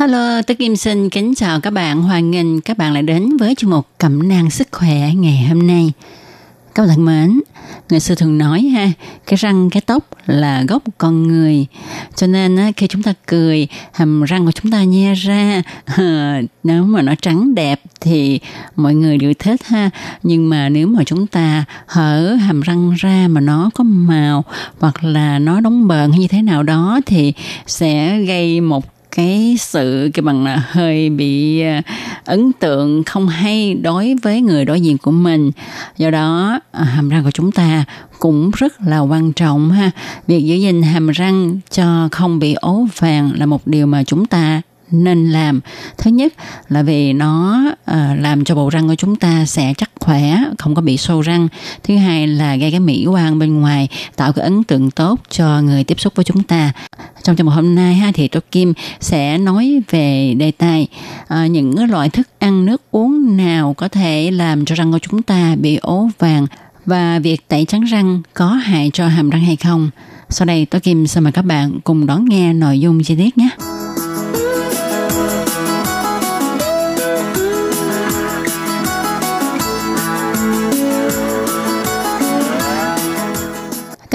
Hello, tôi Kim xin kính chào các bạn. Hoan nghênh các bạn lại đến với chương mục Cẩm nang sức khỏe ngày hôm nay. Các bạn thân mến, người xưa thường nói ha, cái răng cái tóc là gốc con người. Cho nên á, khi chúng ta cười, hàm răng của chúng ta nhe ra, nếu mà nó trắng đẹp thì mọi người đều thích ha. Nhưng mà nếu mà chúng ta hở hàm răng ra mà nó có màu hoặc là nó đóng bờn hay như thế nào đó thì sẽ gây một cái sự cái bằng là hơi bị à, ấn tượng không hay đối với người đối diện của mình. Do đó à, hàm răng của chúng ta cũng rất là quan trọng ha. Việc giữ gìn hàm răng cho không bị ố vàng là một điều mà chúng ta nên làm. Thứ nhất là vì nó uh, làm cho bộ răng của chúng ta sẽ chắc khỏe không có bị sâu răng. Thứ hai là gây cái mỹ quan bên ngoài tạo cái ấn tượng tốt cho người tiếp xúc với chúng ta. Trong trường hôm nay ha thì tôi Kim sẽ nói về đề tài uh, những cái loại thức ăn nước uống nào có thể làm cho răng của chúng ta bị ố vàng và việc tẩy trắng răng có hại cho hàm răng hay không. Sau đây tôi Kim xin mời các bạn cùng đón nghe nội dung chi tiết nhé.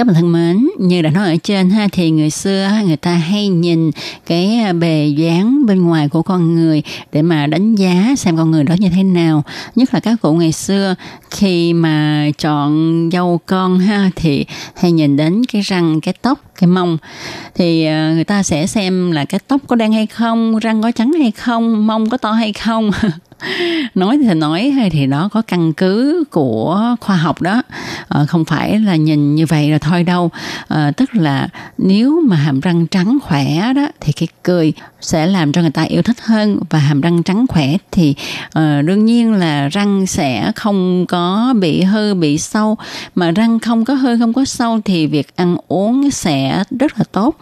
Các bạn thân mến. Như đã nói ở trên ha, thì người xưa người ta hay nhìn cái à, bề dáng bên ngoài của con người để mà đánh giá xem con người đó như thế nào. Nhất là các cụ ngày xưa, khi mà chọn dâu con ha, thì hay nhìn đến cái răng, cái tóc, cái mông. Thì à, người ta sẽ xem là cái tóc có đen hay không, răng có trắng hay không, mông có to hay không. nói thì nói hay thì nó có căn cứ của khoa học đó. À, không phải là nhìn như vậy là thôi đâu. À, tức là nếu mà hàm răng trắng khỏe đó thì cái cười sẽ làm cho người ta yêu thích hơn. Và hàm răng trắng khỏe thì uh, đương nhiên là răng sẽ không có bị hư bị sâu. Mà răng không có hư không có sâu thì việc ăn uống sẽ rất là tốt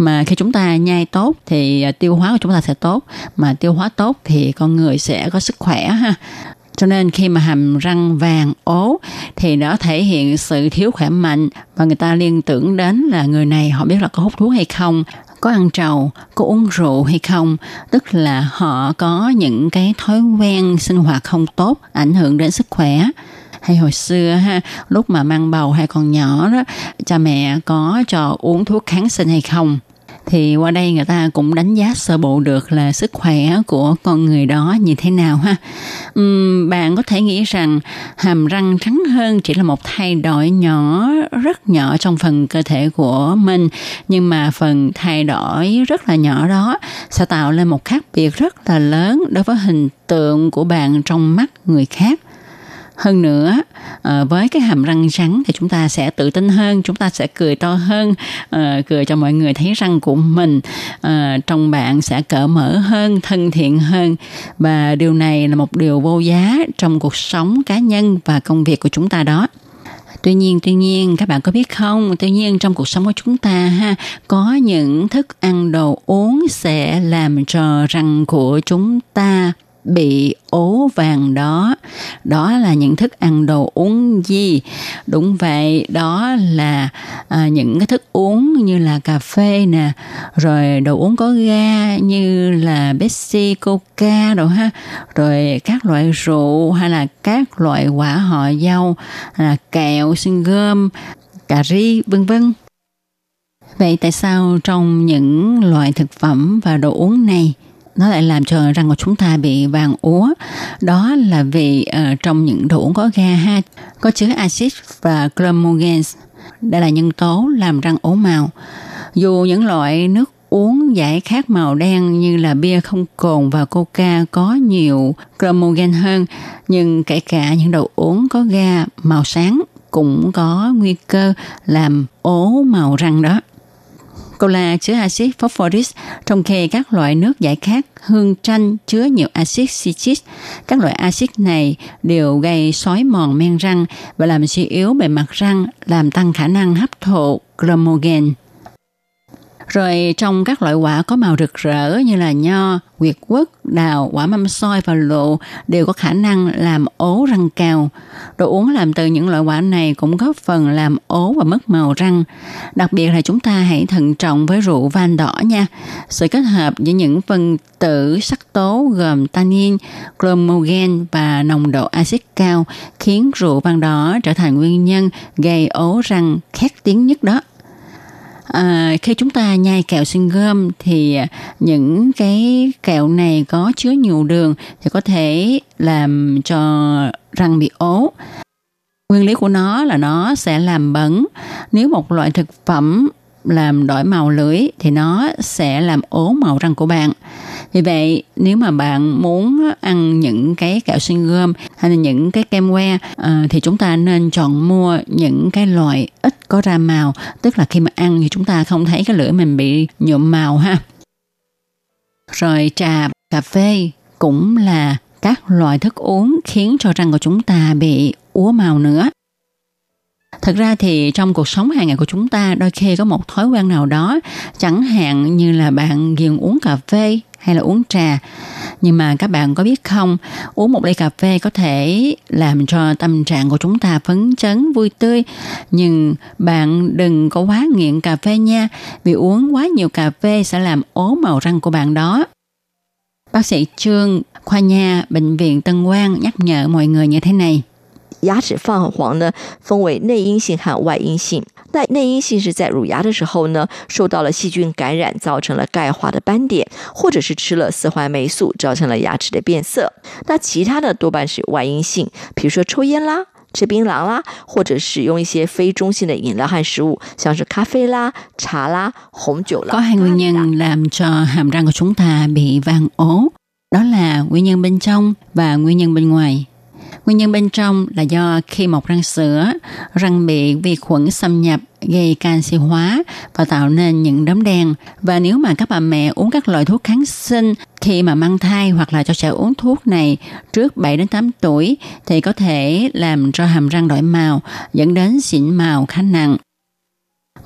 mà khi chúng ta nhai tốt thì à, tiêu hóa của chúng ta sẽ tốt. Mà tiêu hóa tốt thì con người sẽ có sức khỏe ha. Cho nên khi mà hàm răng vàng ố thì nó thể hiện sự thiếu khỏe mạnh và người ta liên tưởng đến là người này họ biết là có hút thuốc hay không có ăn trầu, có uống rượu hay không, tức là họ có những cái thói quen sinh hoạt không tốt ảnh hưởng đến sức khỏe. Hay hồi xưa ha lúc mà mang bầu hay còn nhỏ đó cha mẹ có cho uống thuốc kháng sinh hay không? Thì qua đây người ta cũng đánh giá sơ bộ được là sức khỏe của con người đó như thế nào ha. Uhm, bạn có thể nghĩ rằng hàm răng trắng hơn chỉ là một thay đổi nhỏ rất nhỏ trong phần cơ thể của mình nhưng mà phần thay đổi rất là nhỏ đó sẽ tạo lên một khác biệt rất là lớn đối với hình tượng của bạn trong mắt người khác hơn nữa ờ, với cái hàm răng trắng thì chúng ta sẽ tự tin hơn, chúng ta sẽ cười to hơn ờ, cười cho mọi người thấy răng của mình. Ờ, trong bạn sẽ cỡ mở hơn, thân thiện hơn. Và điều này là một điều vô giá trong cuộc sống cá nhân và công việc của chúng ta đó. Tuy nhiên tuy nhiên, các bạn có biết không? Tuy nhiên, trong cuộc sống của chúng ta ha, có những thức ăn đồ uống sẽ làm cho răng của chúng ta bị ố vàng đó. Đó là những thức ăn đồ uống gì? Đúng vậy đó là à, những cái thức uống như là cà phê nè rồi đồ uống có ga như là Pepsi Coca đồ ha rồi các loại rượu hay là các loại quả họ dâu là kẹo xương gôm cà ri vân vân. Vậy tại sao trong những loại thực phẩm và đồ uống này nó lại làm cho răng của chúng ta bị vàng úa. Đó là vì uh, trong những đồ uống có ga ha có chứa axit và chromogens. Đây là nhân tố làm răng ố màu. Dù những loại nước uống giải khát màu đen như là bia không cồn và coca có nhiều chromogen hơn, nhưng kể cả những đồ uống có ga màu sáng cũng có nguy cơ làm ố màu răng đó. Cola chứa axit phosphoric, trong khi các loại nước giải khát hương chanh chứa nhiều axit citric. Các loại axit này đều gây xói mòn men răng và làm suy yếu bề mặt răng, làm tăng khả năng hấp thụ chromogen. Rồi trong các loại quả có màu rực rỡ như là nho, nguyệt quất, đào, quả mâm xôi và lộ đều có khả năng làm ố răng cao. Đồ uống làm từ những loại quả này cũng góp phần làm ố và mất màu răng. Đặc biệt là chúng ta hãy thận trọng với rượu van đỏ nha. Sự kết hợp giữa những phân tử sắc tố gồm tannin, chromogen và nồng độ axit cao khiến rượu vang đỏ trở thành nguyên nhân gây ố răng khét tiếng nhất đó à, khi chúng ta nhai kẹo sinh gom thì những cái kẹo này có chứa nhiều đường thì có thể làm cho răng bị ố. Nguyên lý của nó là nó sẽ làm bẩn. Nếu một loại thực phẩm làm đổi màu lưỡi thì nó sẽ làm ố màu răng của bạn. Vì vậy, nếu mà bạn muốn ăn những cái kẹo xuyên gươm hay là những cái kem que à, thì chúng ta nên chọn mua những cái loại ít có ra màu, tức là khi mà ăn thì chúng ta không thấy cái lưỡi mình bị nhuộm màu ha. Rồi trà, cà phê cũng là các loại thức uống khiến cho răng của chúng ta bị úa màu nữa. Thật ra thì trong cuộc sống hàng ngày của chúng ta đôi khi có một thói quen nào đó, chẳng hạn như là bạn ghiền uống cà phê hay là uống trà. Nhưng mà các bạn có biết không, uống một ly cà phê có thể làm cho tâm trạng của chúng ta phấn chấn, vui tươi. Nhưng bạn đừng có quá nghiện cà phê nha, vì uống quá nhiều cà phê sẽ làm ố màu răng của bạn đó. Bác sĩ Trương, khoa nha, Bệnh viện Tân Quang nhắc nhở mọi người như thế này. 牙齿泛黄呢，分为内因性和外因性。那内因性是在乳牙的时候呢，受到了细菌感染，造成了钙化的斑点，或者是吃了四环霉素，造成了牙齿的变色。那其他的多半是外因性，比如说抽烟啦。吃槟榔啦，或者使用一些非中性的饮料和食物，像是咖啡啦、茶啦、红酒啦。Có hai nguyên nhân làm cho hàm răng của chúng ta bị vàng ố. Đó là nguyên nhân bên trong và nguyên nhân bên ngoài. Nguyên nhân bên trong là do khi mọc răng sữa, răng bị vi khuẩn xâm nhập gây canxi hóa và tạo nên những đốm đen. Và nếu mà các bà mẹ uống các loại thuốc kháng sinh khi mà mang thai hoặc là cho trẻ uống thuốc này trước 7 đến 8 tuổi thì có thể làm cho hàm răng đổi màu dẫn đến xỉn màu khá nặng.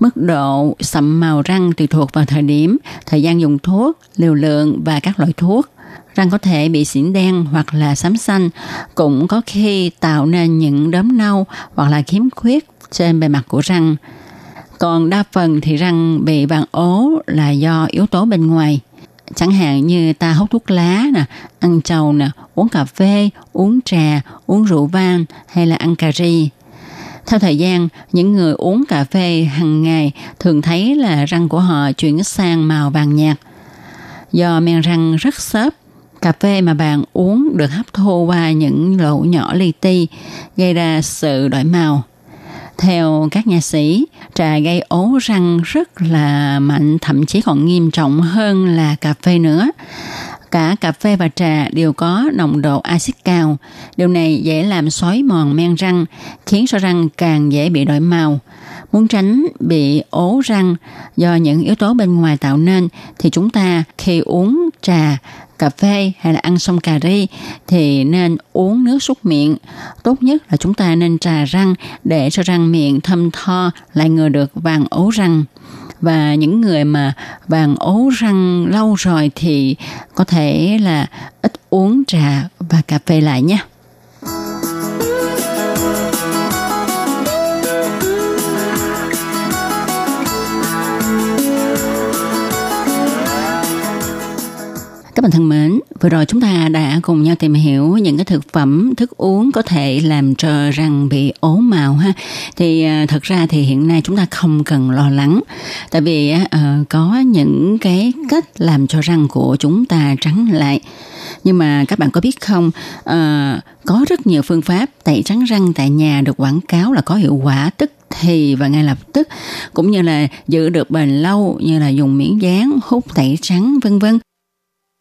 Mức độ sậm màu răng tùy thuộc vào thời điểm, thời gian dùng thuốc, liều lượng và các loại thuốc răng có thể bị xỉn đen hoặc là xám xanh, cũng có khi tạo nên những đốm nâu hoặc là khiếm khuyết trên bề mặt của răng. Còn đa phần thì răng bị vàng ố là do yếu tố bên ngoài. Chẳng hạn như ta hút thuốc lá, nè, ăn trầu, nè, uống cà phê, uống trà, uống rượu vang hay là ăn cà ri. Theo thời gian, những người uống cà phê hàng ngày thường thấy là răng của họ chuyển sang màu vàng nhạt. Do men răng rất xốp, cà phê mà bạn uống được hấp thu qua những lỗ nhỏ li ti, gây ra sự đổi màu. Theo các nhà sĩ, trà gây ố răng rất là mạnh, thậm chí còn nghiêm trọng hơn là cà phê nữa. Cả cà phê và trà đều có nồng độ axit cao. Điều này dễ làm xói mòn men răng, khiến sọ răng càng dễ bị đổi màu. Muốn tránh bị ố răng do những yếu tố bên ngoài tạo nên thì chúng ta khi uống trà, cà phê hay là ăn xong cà ri thì nên uống nước súc miệng. Tốt nhất là chúng ta nên trà răng để cho răng miệng thâm tho lại ngừa được vàng ố răng và những người mà vàng ố răng lâu rồi thì có thể là ít uống trà và cà phê lại nhé. Các bạn thân mến, vừa rồi chúng ta đã cùng nhau tìm hiểu những cái thực phẩm, thức uống có thể làm cho răng bị ố màu ha. Thì à, thật ra thì hiện nay chúng ta không cần lo lắng, tại vì uh, có những cái cách làm cho răng của chúng ta trắng lại. Nhưng mà các bạn có biết không, uh, có rất nhiều phương pháp tẩy trắng răng tại nhà được quảng cáo là có hiệu quả tức thì và ngay lập tức cũng như là giữ được bền lâu như là dùng miếng dán hút tẩy trắng vân vân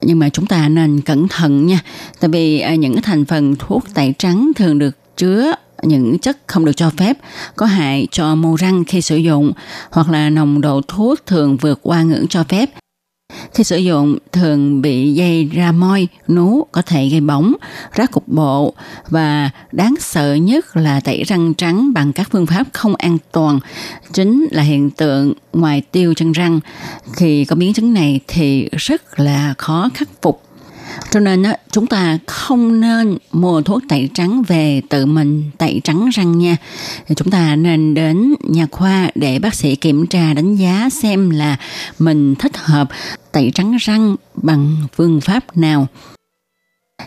nhưng mà chúng ta nên cẩn thận nha. Tại vì à, những cái thành phần thuốc tẩy trắng thường được chứa những chất không được cho phép, có hại cho mô răng khi sử dụng, hoặc là nồng độ thuốc thường vượt qua ngưỡng cho phép khi sử dụng thường bị dây ra môi, nú có thể gây bỏng, rác cục bộ và đáng sợ nhất là tẩy răng trắng bằng các phương pháp không an toàn. Chính là hiện tượng ngoài tiêu chân răng. Khi có biến chứng này thì rất là khó khắc phục cho nên chúng ta không nên mua thuốc tẩy trắng về tự mình tẩy trắng răng nha. Chúng ta nên đến nhà khoa để bác sĩ kiểm tra đánh giá xem là mình thích hợp tẩy trắng răng bằng phương pháp nào.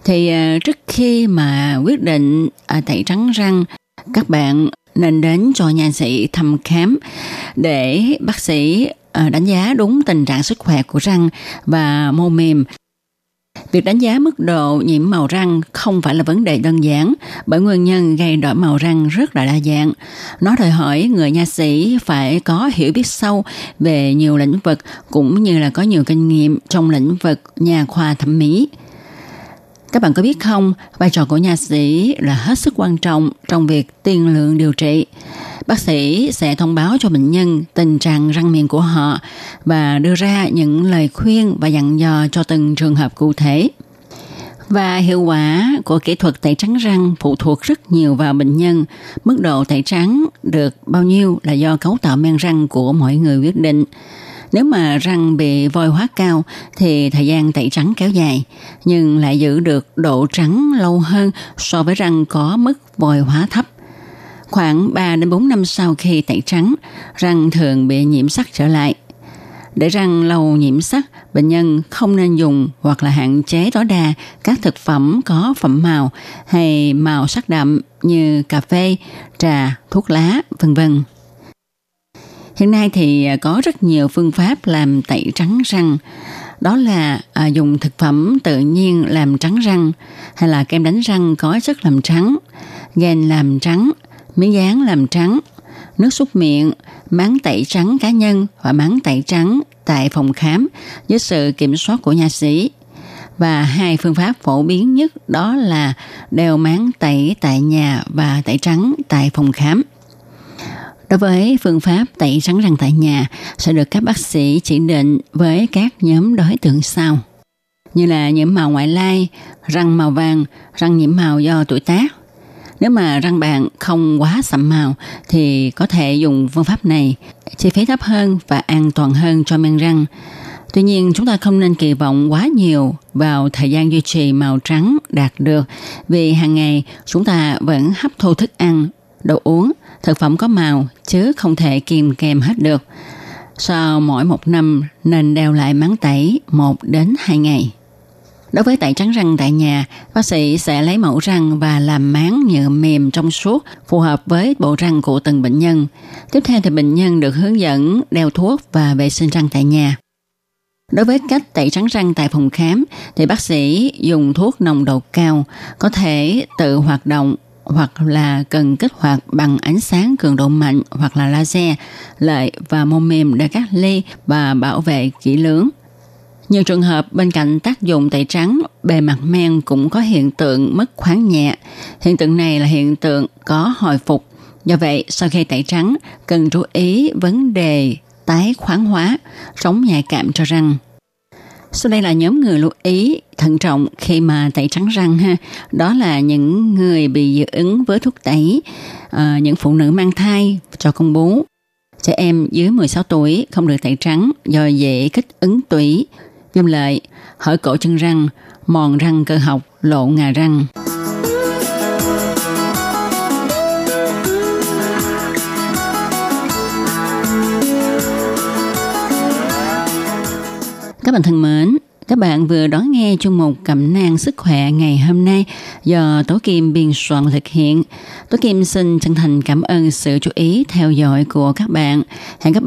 Thì à, trước khi mà quyết định à, tẩy trắng răng, các bạn nên đến cho nhà sĩ thăm khám để bác sĩ à, đánh giá đúng tình trạng sức khỏe của răng và mô mềm Việc đánh giá mức độ nhiễm màu răng không phải là vấn đề đơn giản, bởi nguyên nhân gây đổi màu răng rất là đa dạng. Nó đòi hỏi người nha sĩ phải có hiểu biết sâu về nhiều lĩnh vực, cũng như là có nhiều kinh nghiệm trong lĩnh vực nha khoa thẩm mỹ. Các bạn có biết không, vai trò của nha sĩ là hết sức quan trọng trong việc tiên lượng điều trị. Bác sĩ sẽ thông báo cho bệnh nhân tình trạng răng miệng của họ và đưa ra những lời khuyên và dặn dò cho từng trường hợp cụ thể. Và hiệu quả của kỹ thuật tẩy trắng răng phụ thuộc rất nhiều vào bệnh nhân. Mức độ tẩy trắng được bao nhiêu là do cấu tạo men răng của mỗi người quyết định. Nếu mà răng bị vôi hóa cao thì thời gian tẩy trắng kéo dài, nhưng lại giữ được độ trắng lâu hơn so với răng có mức vôi hóa thấp. Khoảng 3 đến 4 năm sau khi tẩy trắng, răng thường bị nhiễm sắc trở lại. Để răng lâu nhiễm sắc, bệnh nhân không nên dùng hoặc là hạn chế tối đa các thực phẩm có phẩm màu hay màu sắc đậm như cà phê, trà, thuốc lá, vân vân. Hiện nay thì à, có rất nhiều phương pháp làm tẩy trắng răng. Đó là à, dùng thực phẩm tự nhiên làm trắng răng hay là kem đánh răng có chất làm trắng, gen làm trắng, miếng dán làm trắng, nước súc miệng, máng tẩy trắng cá nhân và máng tẩy trắng tại phòng khám dưới sự kiểm soát của nha sĩ. Và hai phương pháp phổ biến nhất đó là đeo máng tẩy tại nhà và tẩy trắng tại phòng khám. Đối với phương pháp tẩy trắng răng tại nhà sẽ được các bác sĩ chỉ định với các nhóm đối tượng sau như là nhiễm màu ngoại lai, răng màu vàng, răng nhiễm màu do tuổi tác, nếu mà răng bạn không quá sậm màu thì có thể dùng phương pháp này, chi phí thấp hơn và an toàn hơn cho men răng. Tuy nhiên chúng ta không nên kỳ vọng quá nhiều vào thời gian duy trì màu trắng đạt được vì hàng ngày chúng ta vẫn hấp thu thức ăn, đồ uống, thực phẩm có màu chứ không thể kìm kèm hết được. Sau mỗi một năm nên đeo lại máng tẩy 1 đến 2 ngày. Đối với tẩy trắng răng tại nhà, bác sĩ sẽ lấy mẫu răng và làm máng nhựa mềm trong suốt phù hợp với bộ răng của từng bệnh nhân. Tiếp theo thì bệnh nhân được hướng dẫn đeo thuốc và vệ sinh răng tại nhà. Đối với cách tẩy trắng răng tại phòng khám thì bác sĩ dùng thuốc nồng độ cao có thể tự hoạt động hoặc là cần kích hoạt bằng ánh sáng cường độ mạnh hoặc là laser, lợi và mô mềm để cắt ly và bảo vệ kỹ lưỡng. Nhiều trường hợp bên cạnh tác dụng tẩy trắng, bề mặt men cũng có hiện tượng mất khoáng nhẹ. Hiện tượng này là hiện tượng có hồi phục. Do vậy, sau khi tẩy trắng, cần chú ý vấn đề tái khoáng hóa, sống nhạy cảm cho răng. Sau đây là nhóm người lưu ý thận trọng khi mà tẩy trắng răng ha. Đó là những người bị dị ứng với thuốc tẩy, à, những phụ nữ mang thai cho con bú, trẻ em dưới 16 tuổi không được tẩy trắng do dễ kích ứng tủy, viêm lợi, hở cổ chân răng, mòn răng cơ học, lộ ngà răng. Các bạn thân mến, các bạn vừa đón nghe chung một cẩm nang sức khỏe ngày hôm nay do Tố Kim biên soạn thực hiện. Tố Kim xin chân thành cảm ơn sự chú ý theo dõi của các bạn. Hẹn gặp